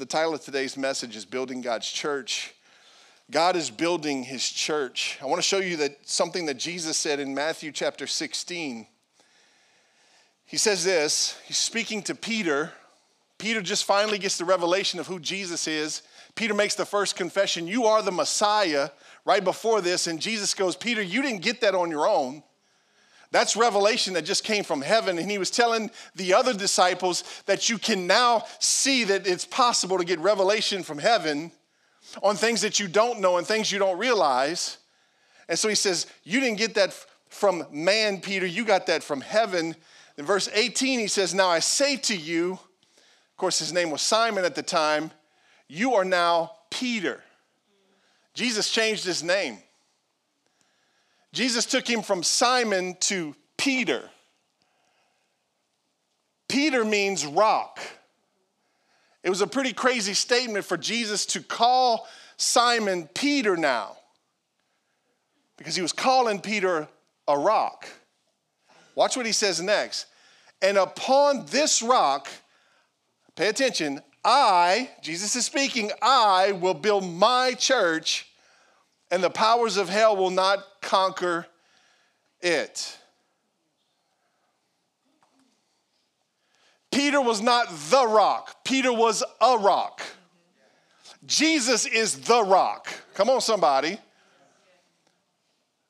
The title of today's message is Building God's Church. God is building his church. I want to show you that something that Jesus said in Matthew chapter 16. He says this, he's speaking to Peter. Peter just finally gets the revelation of who Jesus is. Peter makes the first confession, You are the Messiah, right before this. And Jesus goes, Peter, you didn't get that on your own. That's revelation that just came from heaven. And he was telling the other disciples that you can now see that it's possible to get revelation from heaven on things that you don't know and things you don't realize. And so he says, You didn't get that from man, Peter, you got that from heaven. In verse 18, he says, Now I say to you, of course, his name was Simon at the time, you are now Peter. Jesus changed his name. Jesus took him from Simon to Peter. Peter means rock. It was a pretty crazy statement for Jesus to call Simon Peter now because he was calling Peter a rock. Watch what he says next. And upon this rock, pay attention, I, Jesus is speaking, I will build my church and the powers of hell will not conquer it. Peter was not the rock, Peter was a rock. Jesus is the rock. Come on, somebody.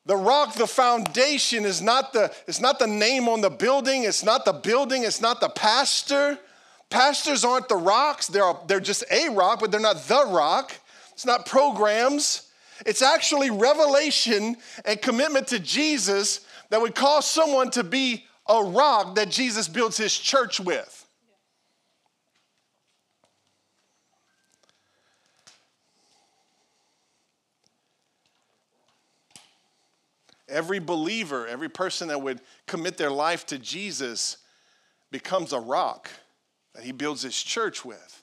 The rock, the foundation is not the, it's not the name on the building, it's not the building, it's not the pastor. Pastors aren't the rocks, they're, they're just a rock, but they're not the rock. It's not programs. It's actually revelation and commitment to Jesus that would cause someone to be a rock that Jesus builds his church with. Every believer, every person that would commit their life to Jesus becomes a rock that he builds his church with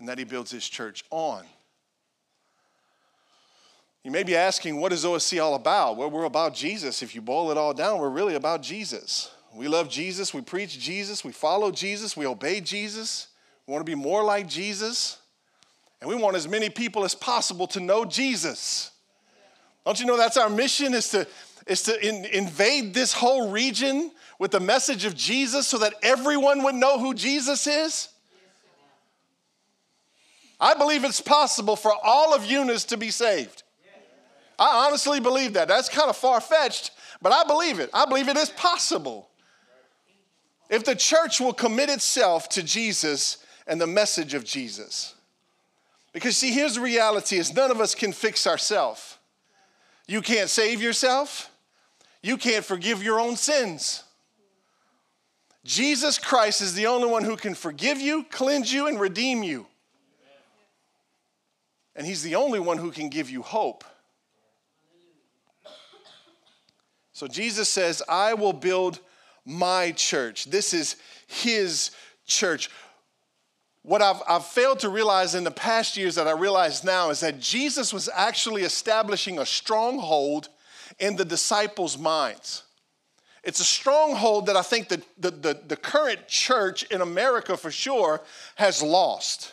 and that he builds his church on. You may be asking, what is OSC all about? Well, we're about Jesus. If you boil it all down, we're really about Jesus. We love Jesus, we preach Jesus, we follow Jesus, we obey Jesus. We want to be more like Jesus. And we want as many people as possible to know Jesus. Don't you know that's our mission is to, is to in, invade this whole region with the message of Jesus so that everyone would know who Jesus is? I believe it's possible for all of Eunice to be saved. I honestly believe that. That's kind of far fetched, but I believe it. I believe it is possible. If the church will commit itself to Jesus and the message of Jesus. Because see, here's the reality is none of us can fix ourselves. You can't save yourself. You can't forgive your own sins. Jesus Christ is the only one who can forgive you, cleanse you, and redeem you. And He's the only one who can give you hope. So Jesus says, I will build my church. This is his church. What I've, I've, failed to realize in the past years that I realize now is that Jesus was actually establishing a stronghold in the disciples' minds. It's a stronghold that I think the, the, the current church in America for sure has lost.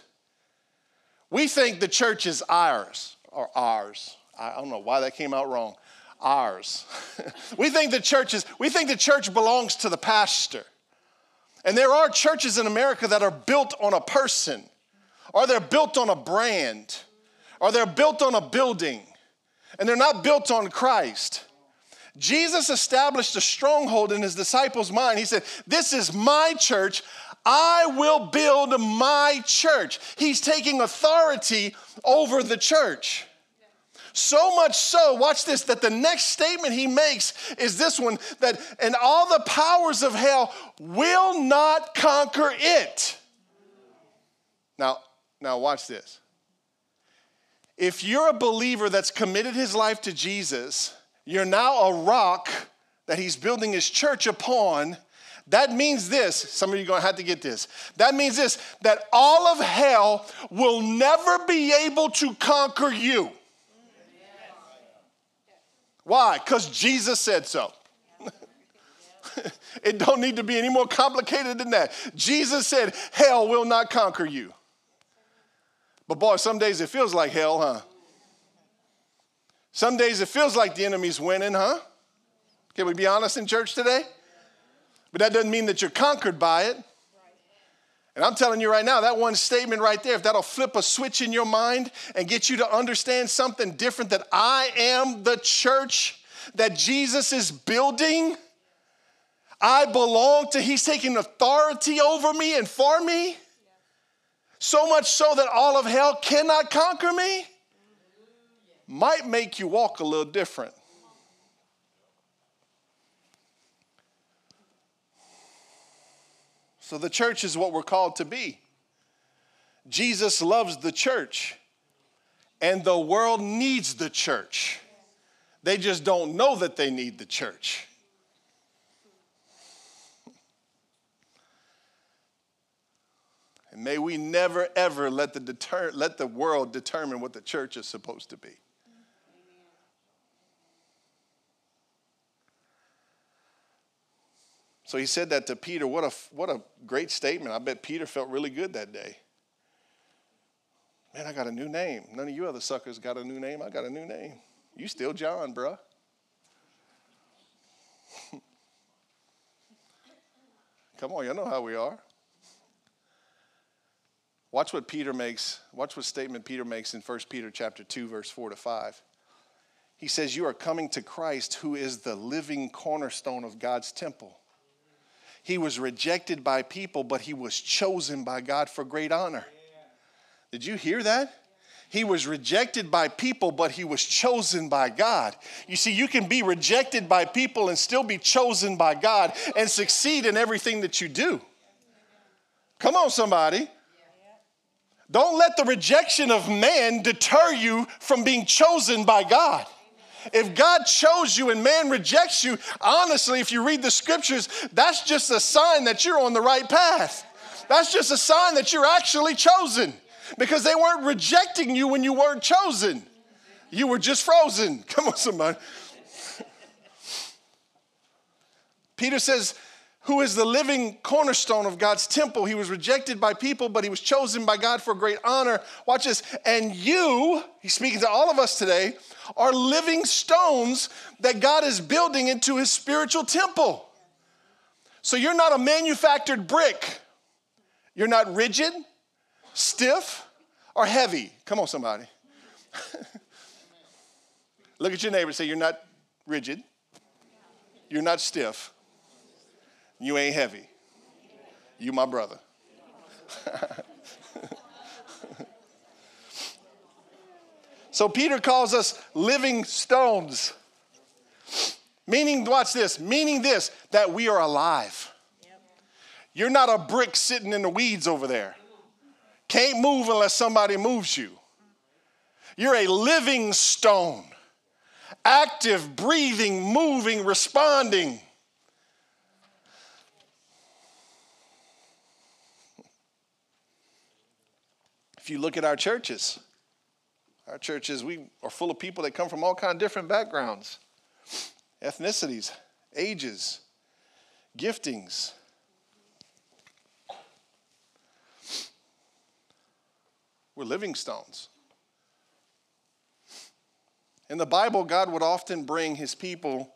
We think the church is ours, or ours. I don't know why that came out wrong ours. we think the church is, we think the church belongs to the pastor. And there are churches in America that are built on a person, or they're built on a brand, or they're built on a building, and they're not built on Christ. Jesus established a stronghold in his disciples' mind. He said, This is my church. I will build my church. He's taking authority over the church. So much so, watch this, that the next statement he makes is this one that, and all the powers of hell will not conquer it. Now, now watch this. If you're a believer that's committed his life to Jesus, you're now a rock that he's building his church upon. That means this, some of you are gonna have to get this. That means this that all of hell will never be able to conquer you. Why? Because Jesus said so. it don't need to be any more complicated than that. Jesus said, hell will not conquer you. But boy, some days it feels like hell, huh? Some days it feels like the enemy's winning, huh? Can we be honest in church today? But that doesn't mean that you're conquered by it. And I'm telling you right now, that one statement right there, if that'll flip a switch in your mind and get you to understand something different that I am the church that Jesus is building, I belong to, He's taking authority over me and for me. So much so that all of hell cannot conquer me, might make you walk a little different. So the church is what we're called to be. Jesus loves the church, and the world needs the church. They just don't know that they need the church. And may we never, ever let the, deter- let the world determine what the church is supposed to be. So he said that to Peter. What a, what a great statement. I bet Peter felt really good that day. Man, I got a new name. None of you other suckers got a new name. I got a new name. You still John, bruh. Come on, you know how we are. Watch what Peter makes, watch what statement Peter makes in 1 Peter chapter 2, verse 4 to 5. He says, You are coming to Christ, who is the living cornerstone of God's temple. He was rejected by people, but he was chosen by God for great honor. Did you hear that? He was rejected by people, but he was chosen by God. You see, you can be rejected by people and still be chosen by God and succeed in everything that you do. Come on, somebody. Don't let the rejection of man deter you from being chosen by God. If God chose you and man rejects you, honestly, if you read the scriptures, that's just a sign that you're on the right path. That's just a sign that you're actually chosen because they weren't rejecting you when you weren't chosen. You were just frozen. Come on, somebody. Peter says, who is the living cornerstone of God's temple. He was rejected by people, but he was chosen by God for great honor. Watch this. And you, he's speaking to all of us today, are living stones that God is building into his spiritual temple. So you're not a manufactured brick. You're not rigid, stiff, or heavy. Come on, somebody. Look at your neighbor say, You're not rigid, you're not stiff you ain't heavy. You my brother. so Peter calls us living stones. Meaning, watch this, meaning this, that we are alive. You're not a brick sitting in the weeds over there. Can't move unless somebody moves you. You're a living stone, active, breathing, moving, responding. If you look at our churches, our churches, we are full of people that come from all kind of different backgrounds, ethnicities, ages, giftings. We're living stones. In the Bible, God would often bring his people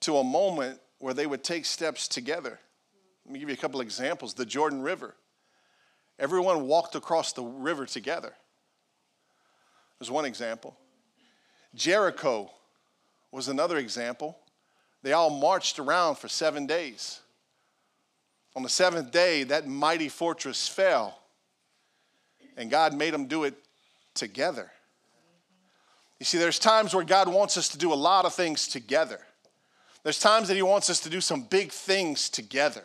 to a moment where they would take steps together. Let me give you a couple examples. The Jordan River. Everyone walked across the river together. There's one example. Jericho was another example. They all marched around for seven days. On the seventh day, that mighty fortress fell, and God made them do it together. You see, there's times where God wants us to do a lot of things together. There's times that He wants us to do some big things together.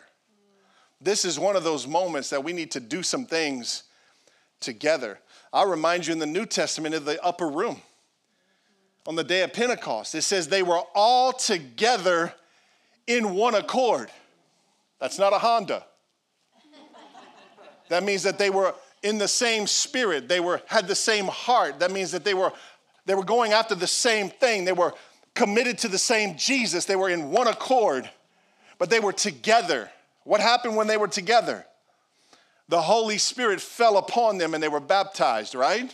This is one of those moments that we need to do some things together. I'll remind you in the New Testament of the upper room. On the day of Pentecost, it says they were all together in one accord. That's not a Honda. That means that they were in the same spirit. They were had the same heart. That means that they were they were going after the same thing. They were committed to the same Jesus. They were in one accord, but they were together. What happened when they were together? the Holy Spirit fell upon them and they were baptized, right?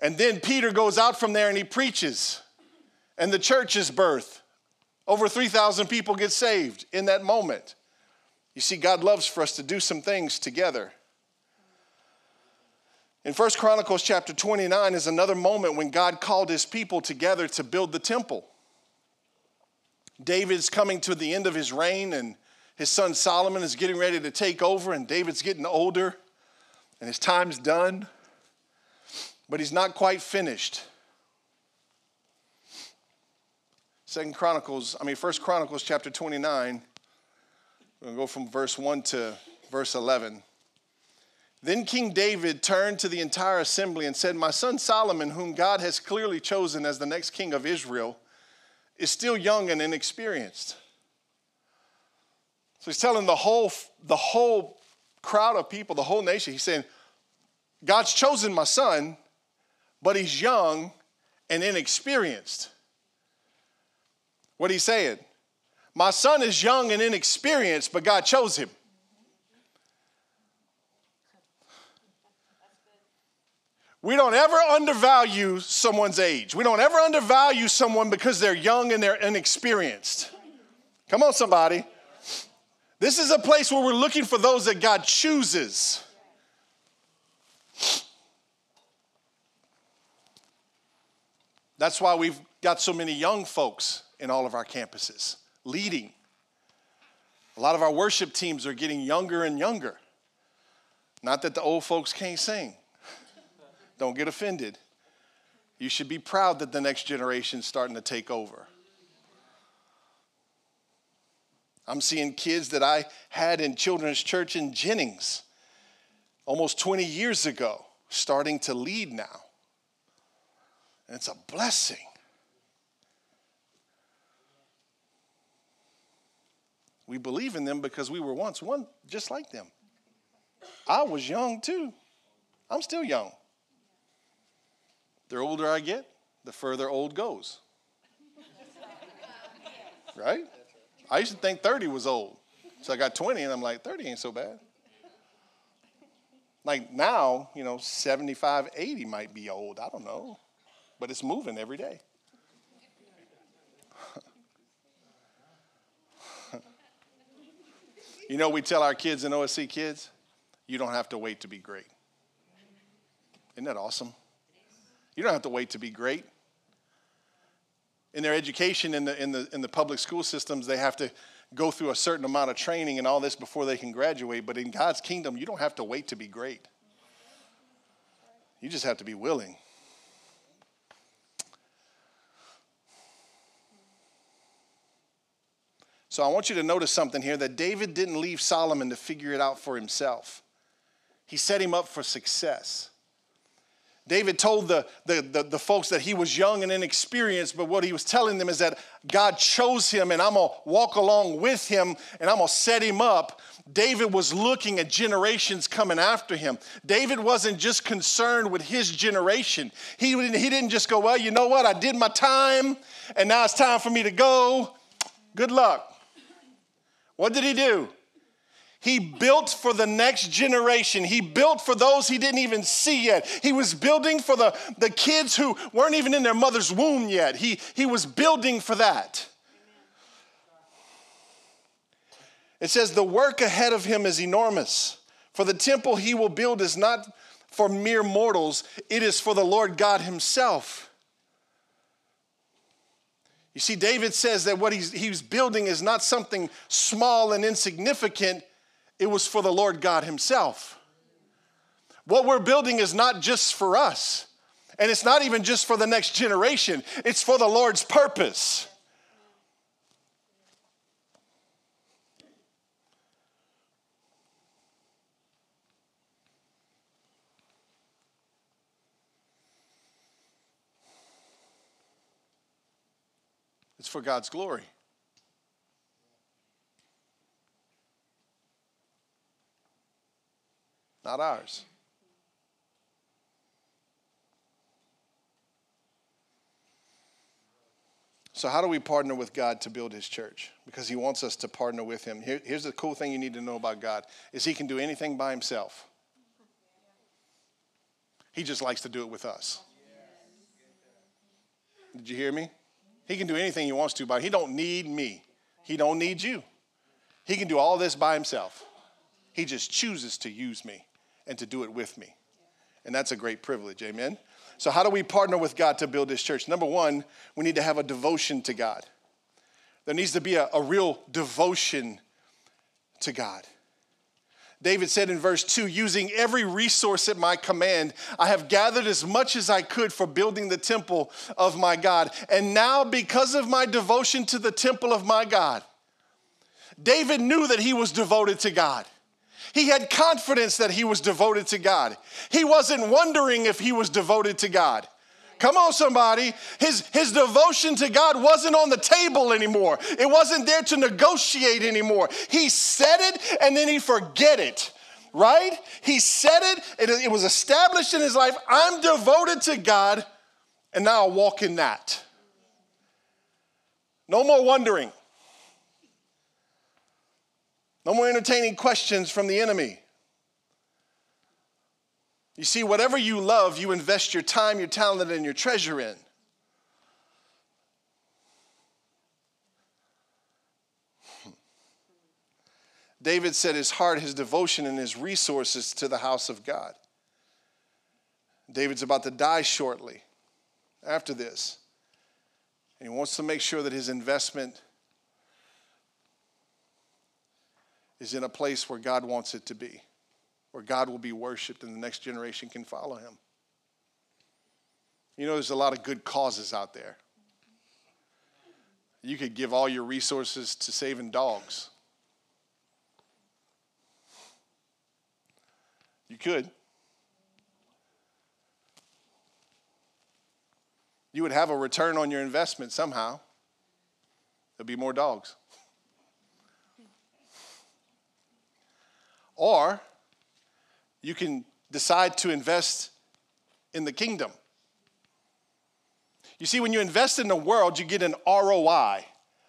And then Peter goes out from there and he preaches, and the church is birthed. Over 3,000 people get saved in that moment. You see, God loves for us to do some things together. In 1 Chronicles chapter 29 is another moment when God called his people together to build the temple. David's coming to the end of his reign, and his son Solomon is getting ready to take over, and David's getting older, and his time's done, but he's not quite finished. Second Chronicles, I mean, First Chronicles chapter 29, we're going to go from verse 1 to verse 11. Then King David turned to the entire assembly and said, My son Solomon, whom God has clearly chosen as the next king of Israel, is still young and inexperienced. So he's telling the whole, the whole crowd of people, the whole nation, he's saying, God's chosen my son, but he's young and inexperienced. What he's saying? My son is young and inexperienced, but God chose him. We don't ever undervalue someone's age. We don't ever undervalue someone because they're young and they're inexperienced. Come on, somebody. This is a place where we're looking for those that God chooses. That's why we've got so many young folks in all of our campuses leading. A lot of our worship teams are getting younger and younger. Not that the old folks can't sing. Don't get offended. You should be proud that the next generation is starting to take over. I'm seeing kids that I had in children's church in Jennings almost 20 years ago starting to lead now. And it's a blessing. We believe in them because we were once one just like them. I was young too. I'm still young. The older I get, the further old goes. right? I used to think 30 was old. So I got 20 and I'm like, 30 ain't so bad. Like now, you know, 75, 80 might be old. I don't know. But it's moving every day. you know, we tell our kids in OSC kids, you don't have to wait to be great. Isn't that awesome? You don't have to wait to be great. In their education in the, in the, in the public school systems, they have to go through a certain amount of training and all this before they can graduate. But in God's kingdom, you don't have to wait to be great. You just have to be willing. So I want you to notice something here that David didn't leave Solomon to figure it out for himself. He set him up for success. David told the, the, the, the, folks that he was young and inexperienced, but what he was telling them is that God chose him and I'm gonna walk along with him and I'm gonna set him up. David was looking at generations coming after him. David wasn't just concerned with his generation. He, he didn't just go, Well, you know what? I did my time and now it's time for me to go. Good luck. What did he do? He built for the next generation. He built for those he didn't even see yet. He was building for the, the kids who weren't even in their mother's womb yet. He, he was building for that. It says, The work ahead of him is enormous. For the temple he will build is not for mere mortals, it is for the Lord God himself. You see, David says that what he's, he's building is not something small and insignificant, it was for the Lord God Himself. What we're building is not just for us, and it's not even just for the next generation, it's for the Lord's purpose. It's for God's glory. Not ours. So, how do we partner with God to build his church? Because he wants us to partner with him. Here, here's the cool thing you need to know about God is he can do anything by himself. He just likes to do it with us. Did you hear me? He can do anything he wants to, but he don't need me. He don't need you. He can do all this by himself. He just chooses to use me and to do it with me. And that's a great privilege. Amen. So, how do we partner with God to build this church? Number one, we need to have a devotion to God. There needs to be a, a real devotion to God. David said in verse 2 using every resource at my command, I have gathered as much as I could for building the temple of my God. And now, because of my devotion to the temple of my God, David knew that he was devoted to God. He had confidence that he was devoted to God. He wasn't wondering if he was devoted to God. Come on, somebody. His, his devotion to God wasn't on the table anymore. It wasn't there to negotiate anymore. He said it and then he forget it, right? He said it, it, it was established in his life. I'm devoted to God, and now I walk in that. No more wondering. No more entertaining questions from the enemy. You see, whatever you love, you invest your time, your talent, and your treasure in. David set his heart, his devotion, and his resources to the house of God. David's about to die shortly after this. And he wants to make sure that his investment is in a place where God wants it to be, where God will be worshiped and the next generation can follow him. You know, there's a lot of good causes out there. You could give all your resources to saving dogs. You could. You would have a return on your investment somehow. There'll be more dogs. Or you can decide to invest in the kingdom. You see, when you invest in the world, you get an ROI,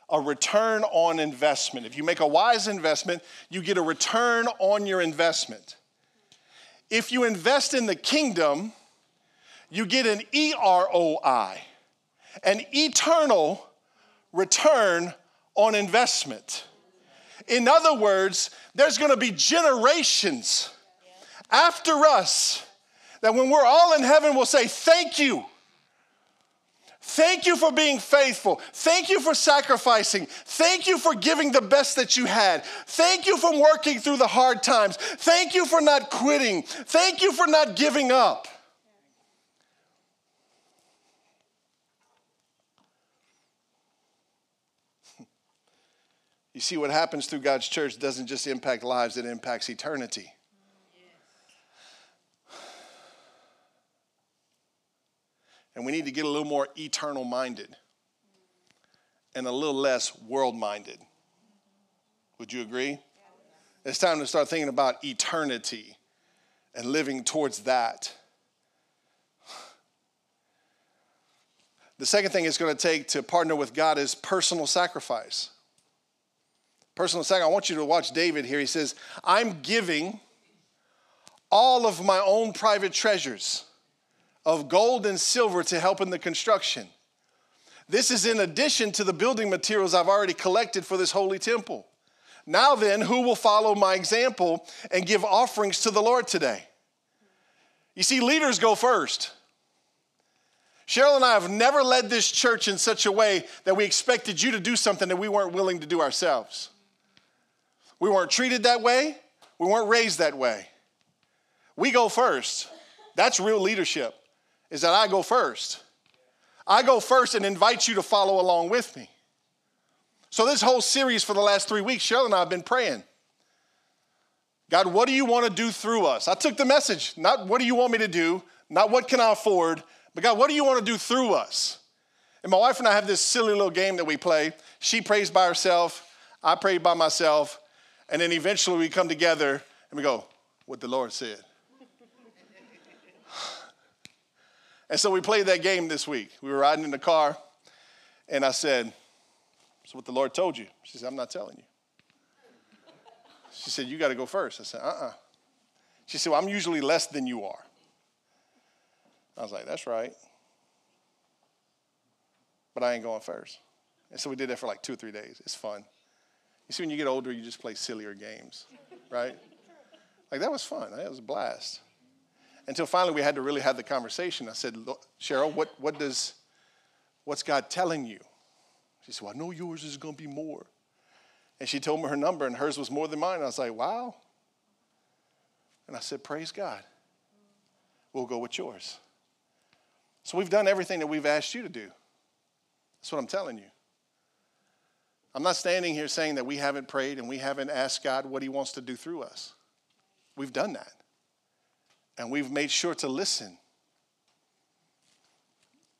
a return on investment. If you make a wise investment, you get a return on your investment. If you invest in the kingdom, you get an EROI, an eternal return on investment. In other words, there's gonna be generations after us that when we're all in heaven will say, Thank you. Thank you for being faithful. Thank you for sacrificing. Thank you for giving the best that you had. Thank you for working through the hard times. Thank you for not quitting. Thank you for not giving up. You see, what happens through God's church doesn't just impact lives, it impacts eternity. And we need to get a little more eternal minded and a little less world minded. Would you agree? It's time to start thinking about eternity and living towards that. The second thing it's going to take to partner with God is personal sacrifice. Personal sacrifice. I want you to watch David here. He says, I'm giving all of my own private treasures of gold and silver to help in the construction. This is in addition to the building materials I've already collected for this holy temple. Now then, who will follow my example and give offerings to the Lord today? You see, leaders go first. Cheryl and I have never led this church in such a way that we expected you to do something that we weren't willing to do ourselves. We weren't treated that way, we weren't raised that way. We go first. That's real leadership, is that I go first. I go first and invite you to follow along with me. So, this whole series for the last three weeks, Cheryl and I have been praying. God, what do you want to do through us? I took the message, not what do you want me to do, not what can I afford, but God, what do you want to do through us? And my wife and I have this silly little game that we play. She prays by herself, I pray by myself, and then eventually we come together and we go, what the Lord said. and so we played that game this week. We were riding in the car, And I said, So what the Lord told you? She said, I'm not telling you. She said, You got to go first. I said, Uh uh-uh. uh She said, Well, I'm usually less than you are. I was like, That's right. But I ain't going first. And so we did that for like two or three days. It's fun. You see, when you get older, you just play sillier games, right? Like that was fun. That was a blast. Until finally we had to really have the conversation. I said, Cheryl, what, what does, what's God telling you? She said, well, I know yours is going to be more. And she told me her number, and hers was more than mine. I was like, wow. And I said, praise God. We'll go with yours. So we've done everything that we've asked you to do. That's what I'm telling you. I'm not standing here saying that we haven't prayed and we haven't asked God what He wants to do through us. We've done that. And we've made sure to listen.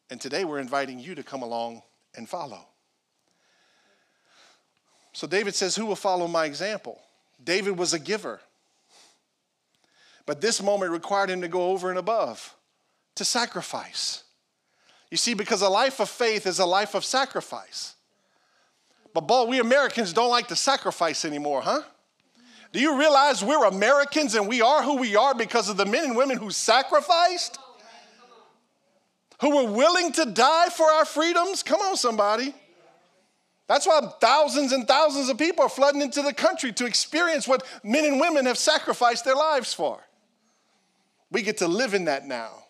And today we're inviting you to come along and follow. So David says, Who will follow my example? David was a giver. But this moment required him to go over and above, to sacrifice. You see, because a life of faith is a life of sacrifice. But, boy, we Americans don't like to sacrifice anymore, huh? Do you realize we're Americans and we are who we are because of the men and women who sacrificed? Who were willing to die for our freedoms? Come on, somebody. That's why thousands and thousands of people are flooding into the country to experience what men and women have sacrificed their lives for. We get to live in that now.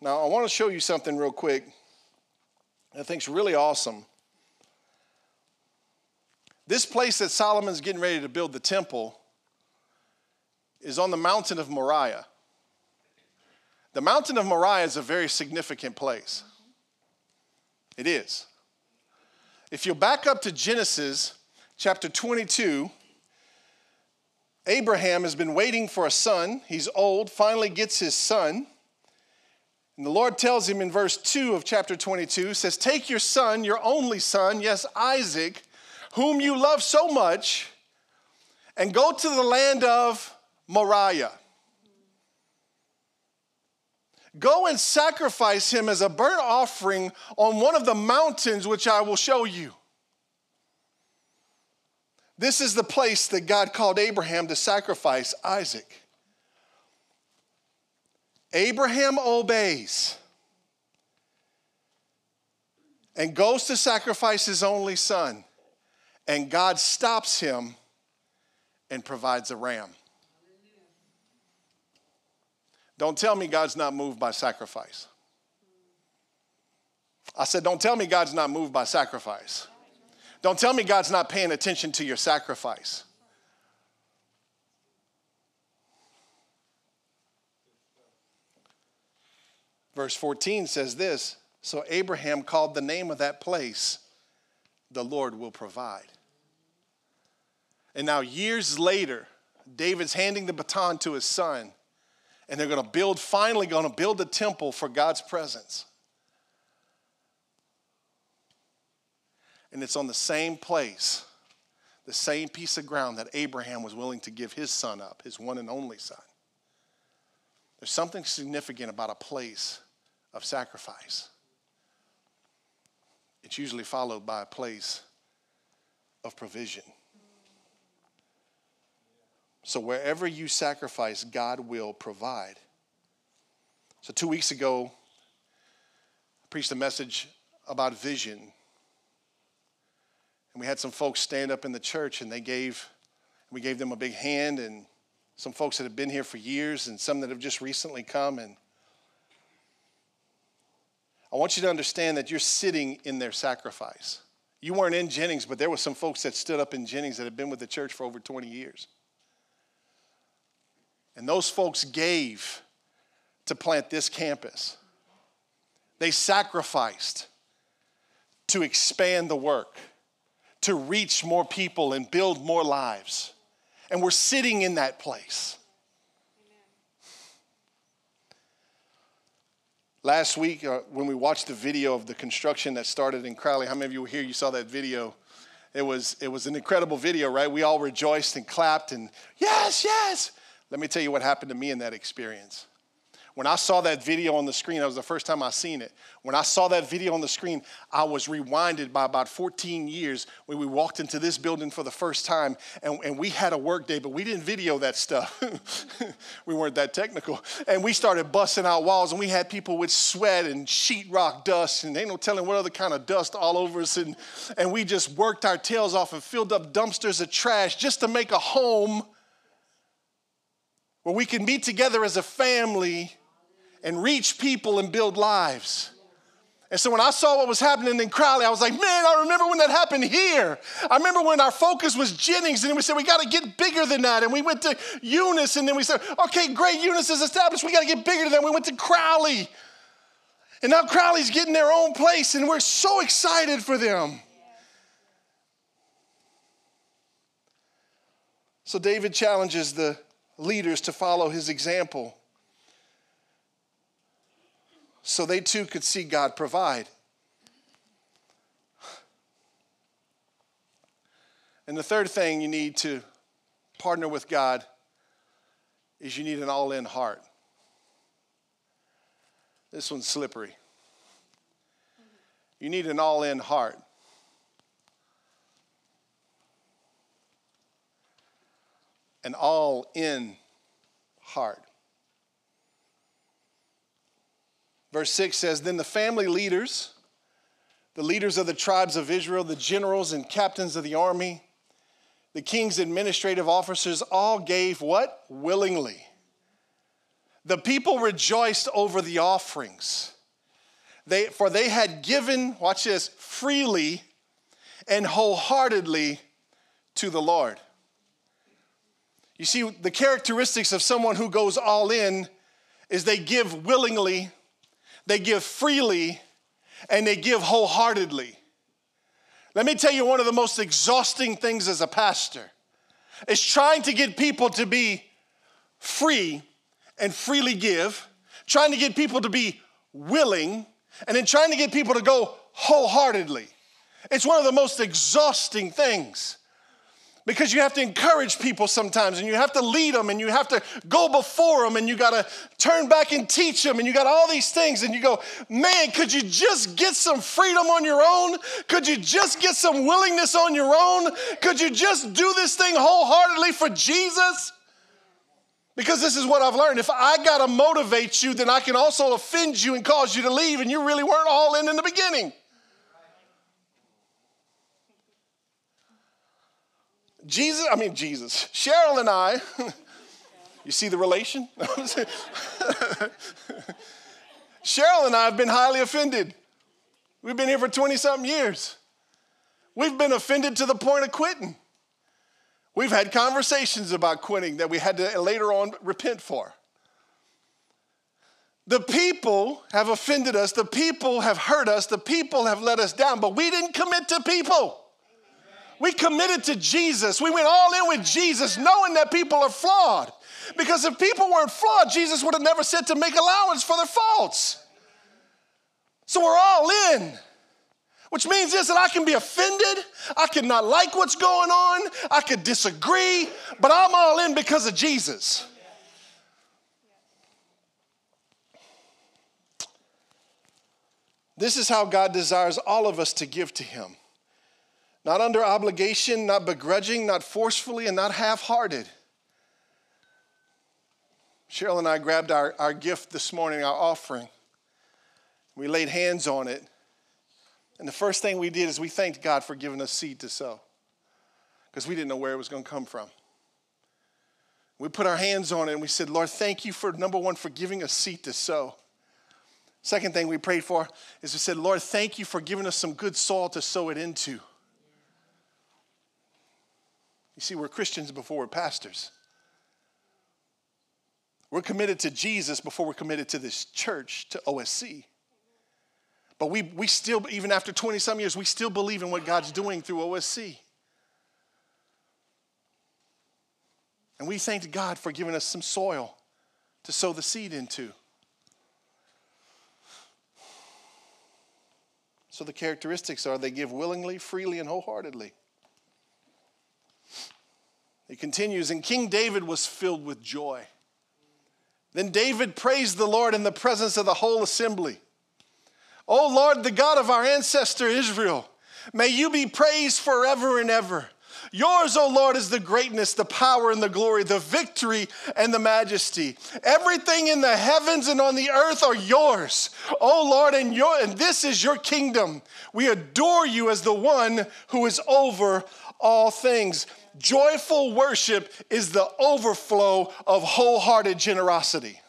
Now, I want to show you something real quick I think is really awesome. This place that Solomon's getting ready to build the temple is on the mountain of Moriah. The mountain of Moriah is a very significant place. It is. If you back up to Genesis chapter 22, Abraham has been waiting for a son. He's old, finally gets his son. And the Lord tells him in verse 2 of chapter 22 says, Take your son, your only son, yes, Isaac, whom you love so much, and go to the land of Moriah. Go and sacrifice him as a burnt offering on one of the mountains which I will show you. This is the place that God called Abraham to sacrifice Isaac. Abraham obeys and goes to sacrifice his only son and God stops him and provides a ram. Don't tell me God's not moved by sacrifice. I said, Don't tell me God's not moved by sacrifice. Don't tell me God's not paying attention to your sacrifice. Verse 14 says this So Abraham called the name of that place, The Lord will provide. And now, years later, David's handing the baton to his son, and they're going to build, finally, going to build a temple for God's presence. And it's on the same place, the same piece of ground that Abraham was willing to give his son up, his one and only son. There's something significant about a place of sacrifice. It's usually followed by a place of provision. So wherever you sacrifice, God will provide. So two weeks ago, I preached a message about vision. And we had some folks stand up in the church and they gave, we gave them a big hand and some folks that have been here for years and some that have just recently come and I want you to understand that you're sitting in their sacrifice. You weren't in Jennings, but there were some folks that stood up in Jennings that had been with the church for over 20 years. And those folks gave to plant this campus. They sacrificed to expand the work, to reach more people and build more lives. And we're sitting in that place. Last week, uh, when we watched the video of the construction that started in Crowley, how many of you were here? You saw that video. It was, it was an incredible video, right? We all rejoiced and clapped and, yes, yes. Let me tell you what happened to me in that experience. When I saw that video on the screen, that was the first time I seen it. When I saw that video on the screen, I was rewinded by about 14 years when we walked into this building for the first time and, and we had a work day, but we didn't video that stuff. we weren't that technical. And we started busting out walls and we had people with sweat and sheetrock dust and ain't no telling what other kind of dust all over us. And, and we just worked our tails off and filled up dumpsters of trash just to make a home where we can meet together as a family and reach people and build lives. And so when I saw what was happening in Crowley, I was like, man, I remember when that happened here. I remember when our focus was Jennings, and we said, we got to get bigger than that. And we went to Eunice, and then we said, okay, great, Eunice is established. We got to get bigger than that. We went to Crowley. And now Crowley's getting their own place, and we're so excited for them. So David challenges the leaders to follow his example so they too could see God provide. And the third thing you need to partner with God is you need an all in heart. This one's slippery. You need an all in heart. An all in heart. Verse 6 says Then the family leaders, the leaders of the tribes of Israel, the generals and captains of the army, the king's administrative officers all gave what? Willingly. The people rejoiced over the offerings. They, for they had given, watch this, freely and wholeheartedly to the Lord. You see, the characteristics of someone who goes all in is they give willingly they give freely, and they give wholeheartedly. Let me tell you one of the most exhausting things as a pastor is trying to get people to be free and freely give, trying to get people to be willing, and then trying to get people to go wholeheartedly. It's one of the most exhausting things because you have to encourage people sometimes and you have to lead them and you have to go before them and you got to turn back and teach them and you got all these things and you go man could you just get some freedom on your own could you just get some willingness on your own could you just do this thing wholeheartedly for jesus because this is what I've learned. If I got to motivate you, then I can also offend you and cause you to leave, and you really weren't all in in the beginning. Jesus, I mean, Jesus, Cheryl and I, you see the relation? Cheryl and I have been highly offended. We've been here for 20 something years. We've been offended to the point of quitting. We've had conversations about quitting that we had to later on repent for. The people have offended us, the people have hurt us, the people have let us down, but we didn't commit to people. We committed to Jesus. We went all in with Jesus, knowing that people are flawed. Because if people weren't flawed, Jesus would have never said to make allowance for their faults. So we're all in. Which means this that I can be offended, I can not like what's going on, I could disagree, but I'm all in because of Jesus. This is how God desires all of us to give to Him. Not under obligation, not begrudging, not forcefully, and not half hearted. Cheryl and I grabbed our, our gift this morning, our offering. We laid hands on it. And the first thing we did is we thanked God for giving us seed to sow because we didn't know where it was going to come from. We put our hands on it and we said, Lord, thank you for number one, for giving us seed to sow. Second thing we prayed for is we said, Lord, thank you for giving us some good soil to sow it into. You see, we're Christians before we're pastors. We're committed to Jesus before we're committed to this church, to OSC. But we, we still, even after 20 some years, we still believe in what God's doing through OSC. And we thank God for giving us some soil to sow the seed into. So the characteristics are they give willingly, freely, and wholeheartedly. It continues, and King David was filled with joy. Then David praised the Lord in the presence of the whole assembly. O Lord, the God of our ancestor Israel, may you be praised forever and ever. Yours, O Lord, is the greatness, the power, and the glory, the victory, and the majesty. Everything in the heavens and on the earth are yours, O Lord, and, your, and this is your kingdom. We adore you as the one who is over all things. Joyful worship is the overflow of wholehearted generosity.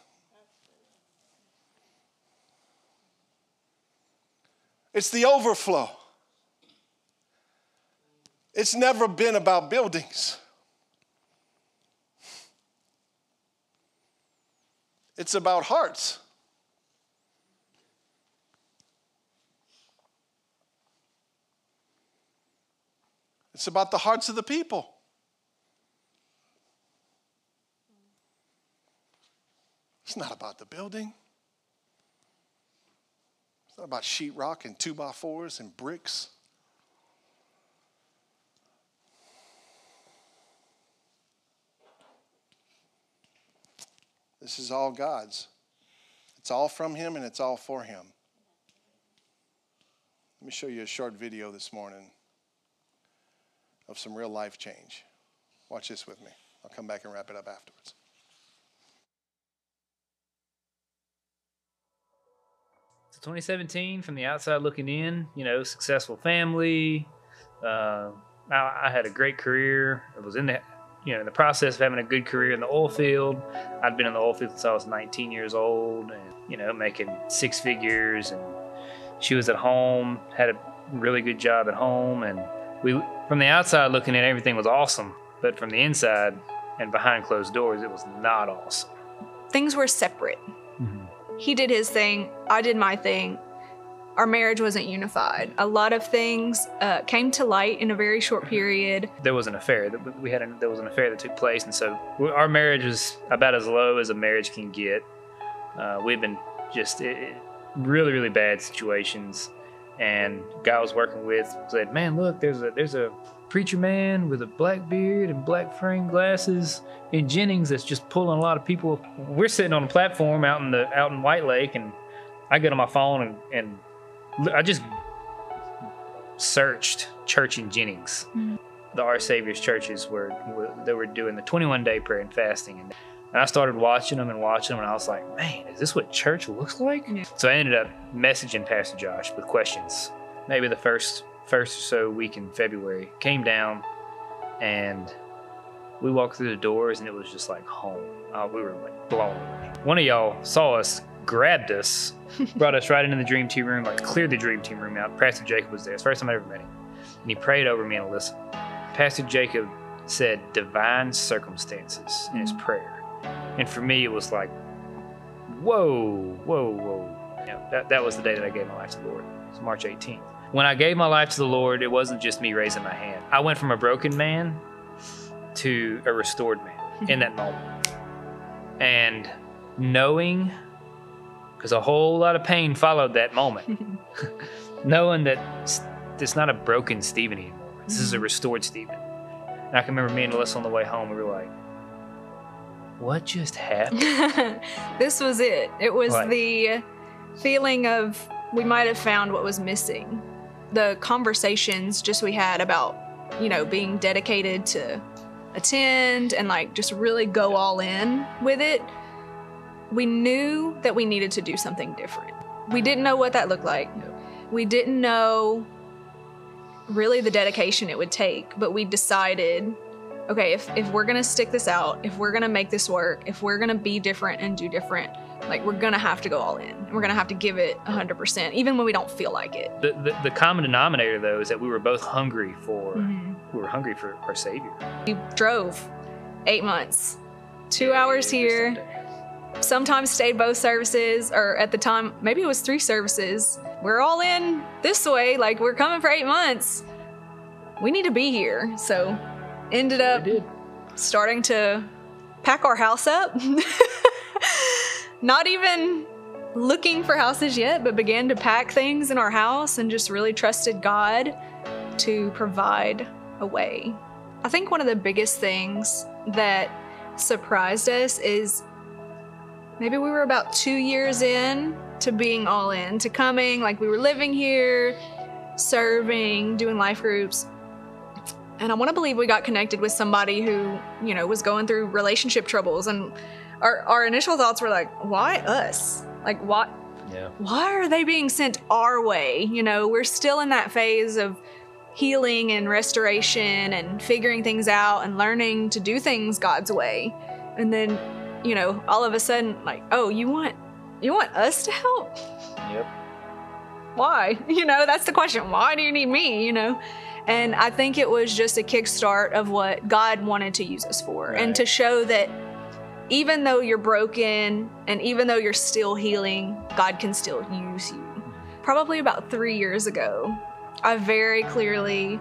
It's the overflow. It's never been about buildings. It's about hearts. It's about the hearts of the people. It's not about the building. It's not about sheetrock and two by fours and bricks. This is all God's. It's all from Him and it's all for Him. Let me show you a short video this morning of some real life change. Watch this with me. I'll come back and wrap it up afterwards. So 2017, from the outside looking in, you know, successful family. Uh, I, I had a great career. I was in the you know, in the process of having a good career in the oil field, I'd been in the oil field since I was 19 years old and, you know, making six figures. And she was at home, had a really good job at home. And we, from the outside looking in, everything was awesome. But from the inside and behind closed doors, it was not awesome. Things were separate. Mm-hmm. He did his thing, I did my thing our marriage wasn't unified. A lot of things uh, came to light in a very short period. There was an affair that we had. There was an affair that took place, and so our marriage was about as low as a marriage can get. Uh, we've been just it, really, really bad situations. And guy I was working with said, "Man, look, there's a there's a preacher man with a black beard and black frame glasses in Jennings that's just pulling a lot of people. We're sitting on a platform out in the out in White Lake, and I get on my phone and, and I just searched church in Jennings. Mm-hmm. The Our Savior's churches were, were they were doing the 21 day prayer and fasting, and, and I started watching them and watching them, and I was like, man, is this what church looks like? Yeah. So I ended up messaging Pastor Josh with questions. Maybe the first first or so week in February came down, and we walked through the doors, and it was just like home. Uh, we were like blown away. One of y'all saw us grabbed us, brought us right into the dream team room, like cleared the dream team room out. Pastor Jacob was there. It's the first time I ever met him. And he prayed over me and listened. Pastor Jacob said divine circumstances in his mm. prayer. And for me, it was like, whoa, whoa, whoa. You know, that, that was the day that I gave my life to the Lord. It was March 18th. When I gave my life to the Lord, it wasn't just me raising my hand. I went from a broken man to a restored man in that moment. And knowing because a whole lot of pain followed that moment. Knowing that it's not a broken Stephen anymore. This is a mm-hmm. restored Stephen. And I can remember me and Alyssa on the way home, we were like, what just happened? this was it. It was the feeling of we might have found what was missing. The conversations just we had about, you know, being dedicated to attend and like just really go all in with it we knew that we needed to do something different. We didn't know what that looked like. We didn't know really the dedication it would take, but we decided okay, if, if we're gonna stick this out, if we're gonna make this work, if we're gonna be different and do different, like we're gonna have to go all in. We're gonna have to give it 100%, even when we don't feel like it. The, the, the common denominator, though, is that we were both hungry for, mm-hmm. we were hungry for our Savior. We drove eight months, two hours here, sometimes stayed both services, or at the time, maybe it was three services. We're all in this way, like we're coming for eight months. We need to be here. So ended up starting to pack our house up. Not even looking for houses yet, but began to pack things in our house and just really trusted God to provide a way. I think one of the biggest things that surprised us is maybe we were about two years in to being all in, to coming, like we were living here, serving, doing life groups. And I want to believe we got connected with somebody who, you know, was going through relationship troubles. And our, our initial thoughts were like, why us? Like, what? Yeah. Why are they being sent our way? You know, we're still in that phase of healing and restoration and figuring things out and learning to do things God's way. And then, you know, all of a sudden, like, oh, you want you want us to help? Yep. Why? You know, that's the question. Why do you need me? You know? And I think it was just a kickstart of what God wanted to use us for Right. and to show that even though you're broken and even though you're still healing, God can still use you. Mm-hmm. Probably about three years ago, I very clearly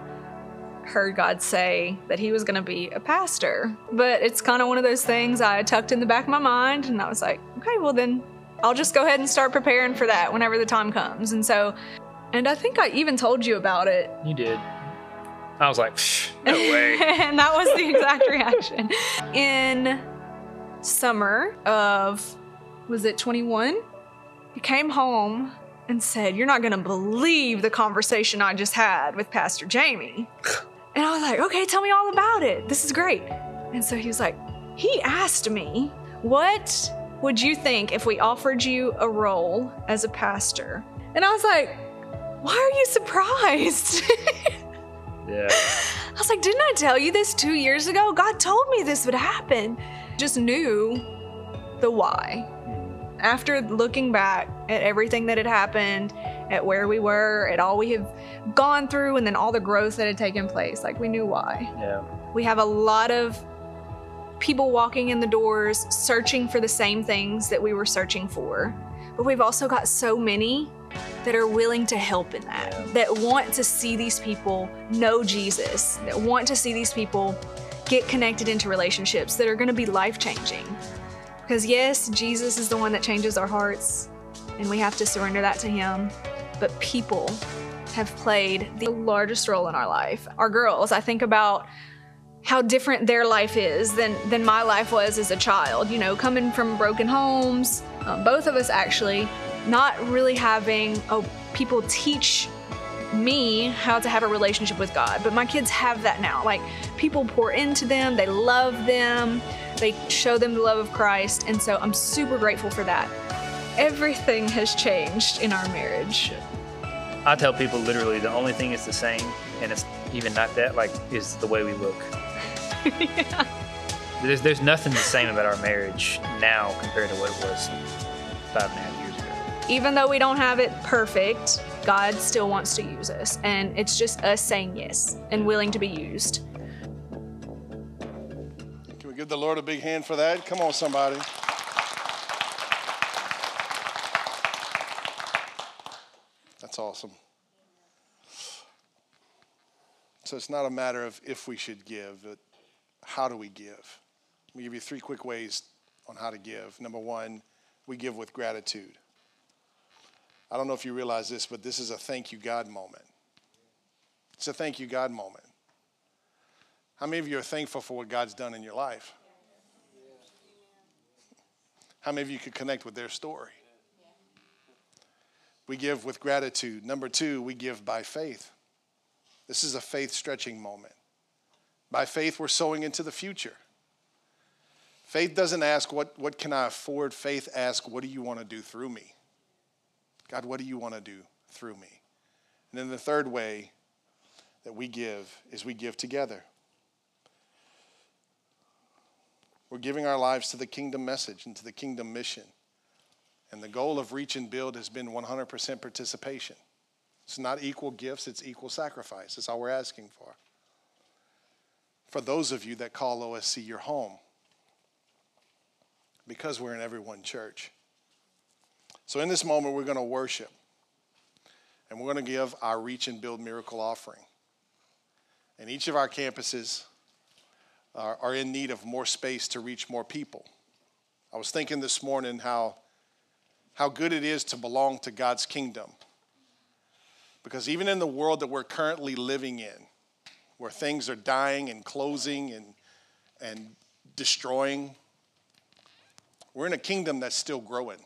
heard God say that He was going to be a pastor. But it's kind of one of those things I tucked in the back of my mind, and I was like, okay, well, then I'll just go ahead and start preparing for that whenever the time comes. And so, and I think I even told you about it. You did. I was like, no way. and that was the exact reaction. In summer of, was it 21? He came home and said, You're not going to believe the conversation I just had with Pastor Jamie. And I was like, Okay, tell me all about it. This is great. And so he was like, He asked me, What would you think if we offered you a role as a pastor? And I was like, Why are you surprised? Yeah. I was like, didn't I tell you this two years ago? God told me this would happen. Just knew the why. Hmm. After looking back at everything that had happened, at where we were, at all we have gone through, and then all the growth that had taken place, like we knew why. Yeah. We have a lot of people walking in the doors searching for the same things that we were searching for. But we've also got so many that are willing to help in that, Yeah. that want to see these people know Jesus, that want to see these people get connected into relationships that are going to be life changing. Because, yes, Jesus is the one that changes our hearts, and we have to surrender that to Him. But people have played the largest role in our life. Our girls, I think about how different their life is than than my life was as a child. You know, coming from broken homes, um, both of us actually, not really having oh, people teach me how to have a relationship with God. But my kids have that now. Like people pour into them, they love them, they show them the love of Christ, and so I'm super grateful for that. Everything has changed in our marriage. I tell people literally the only thing is the same, and it's even not that, like, is the way we look. There's, there's nothing the same about our marriage now compared to what it was five and a half years ago. even though we don't have it perfect, God still wants to use us. And it's just us saying yes and willing to be used. Can we give the Lord a big hand for that? Come on, somebody. That's awesome. So it's not a matter of if we should give, but how do we give? Let me give you three quick ways on how to give. Number one, we give with gratitude. I don't know if you realize this, but this is a thank you, God moment. It's a thank you, God moment. How many of you are thankful for what God's done in your life? How many of you could connect with their story? We give with gratitude. Number two, we give by faith. This is a faith stretching moment. By faith, we're sowing into the future. Faith doesn't ask, what, what can I afford? Faith asks, what do you want to do through me? God, what do you want to do through me? And then the third way that we give is we give together. We're giving our lives to the kingdom message and to the kingdom mission. And the goal of Reach and Build has been 100% participation. It's not equal gifts, it's equal sacrifice. That's all we're asking for. For those of you that call OSC your home, because we're in every one church. So, in this moment, we're going to worship and we're going to give our Reach and Build miracle offering. And each of our campuses are, are in need of more space to reach more people. I was thinking this morning how, how good it is to belong to God's kingdom. Because even in the world that we're currently living in, where things are dying and closing and, and destroying, We're in a kingdom that's still growing.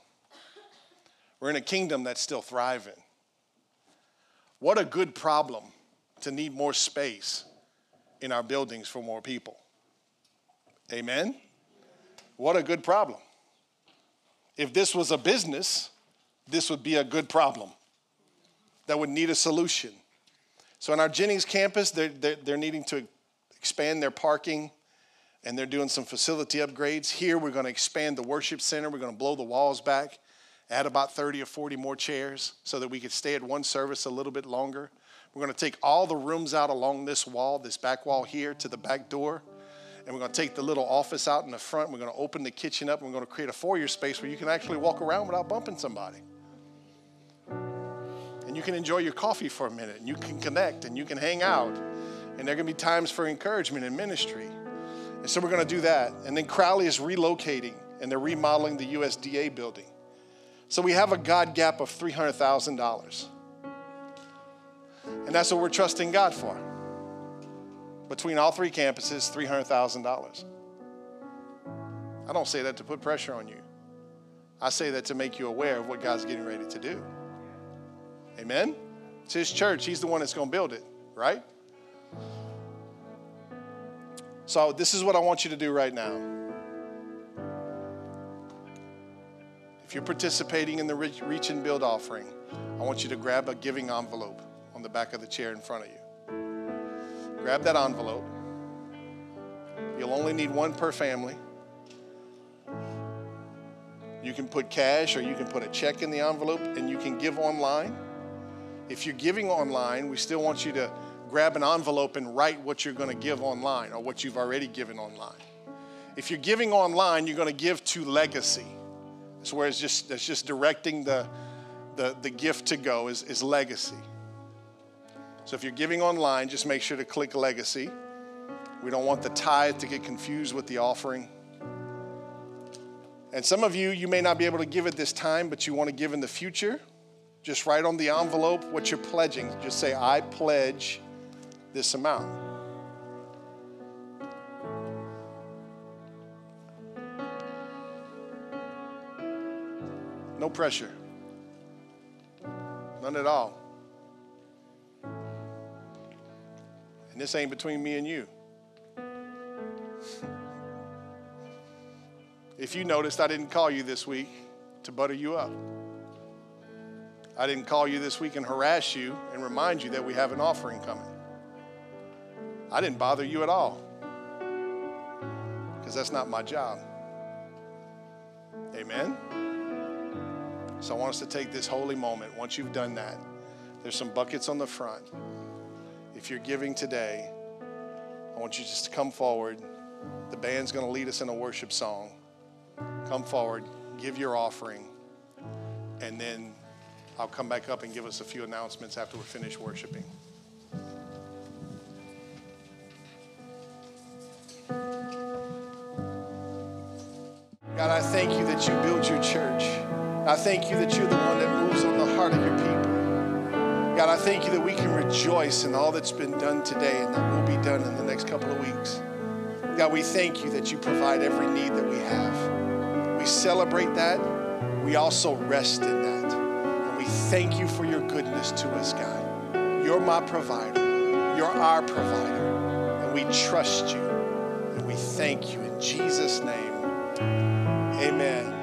We're in a kingdom that's still thriving. What a good problem to need more space in our buildings for more people. Amen? What a good problem. If this was a business, this would be a good problem that would need a solution. So, in our Jennings campus, they're, they're, they're needing to expand their parking and they're doing some facility upgrades. Here, we're going to expand the worship center. We're going to blow the walls back, add about 30 or 40 more chairs so that we could stay at one service a little bit longer. We're going to take all the rooms out along this wall, this back wall here, to the back door. And we're going to take the little office out in the front. We're going to open the kitchen up. And we're going to create a foyer space where you can actually walk around without bumping somebody. And you can enjoy your coffee for a minute. And you can connect and you can hang out. And there are going to be times for encouragement and ministry. And so we're going to do that. And then Crowley is relocating and they're remodeling the USDA building. So we have a God gap of $300,000. And that's what we're trusting God for. Between all three campuses, $300,000. I don't say that to put pressure on you. I say that to make you aware of what God's getting ready to do. Amen? It's His church. He's the one that's going to build it, right? So, this is what I want you to do right now. If you're participating in the Reach and Build offering, I want you to grab a giving envelope on the back of the chair in front of you. Grab that envelope. You'll only need one per family. You can put cash or you can put a check in the envelope and you can give online. If you're giving online, we still want you to grab an envelope and write what you're going to give online or what you've already given online. If you're giving online, you're going to give to legacy. That's where it's just, that's just directing the, the, the gift to go is, is legacy. So if you're giving online, just make sure to click legacy. We don't want the tithe to get confused with the offering. And some of you, you may not be able to give at this time, but you want to give in the future. Just write on the envelope what you're pledging. Just say, I pledge this amount. No pressure. None at all. And this ain't between me and you. if you noticed, I didn't call you this week to butter you up. I didn't call you this week and harass you and remind you that we have an offering coming. I didn't bother you at all because that's not my job. Amen? So I want us to take this holy moment. Once you've done that, there's some buckets on the front. If you're giving today, I want you just to come forward. The band's going to lead us in a worship song. Come forward, give your offering, and then I'll come back up and give us a few announcements after we're finished worshiping. God, I thank you that you build your church. I thank you that you're the one that moves on the heart of your people. God, I thank you that we can rejoice in all that's been done today and that will be done in the next couple of weeks. God, we thank you that you provide every need that we have. We celebrate that. We also rest in that. And we thank you for your goodness to us, God. You're my provider. You're our provider. And we trust you. And we thank you in Jesus' name. Amen.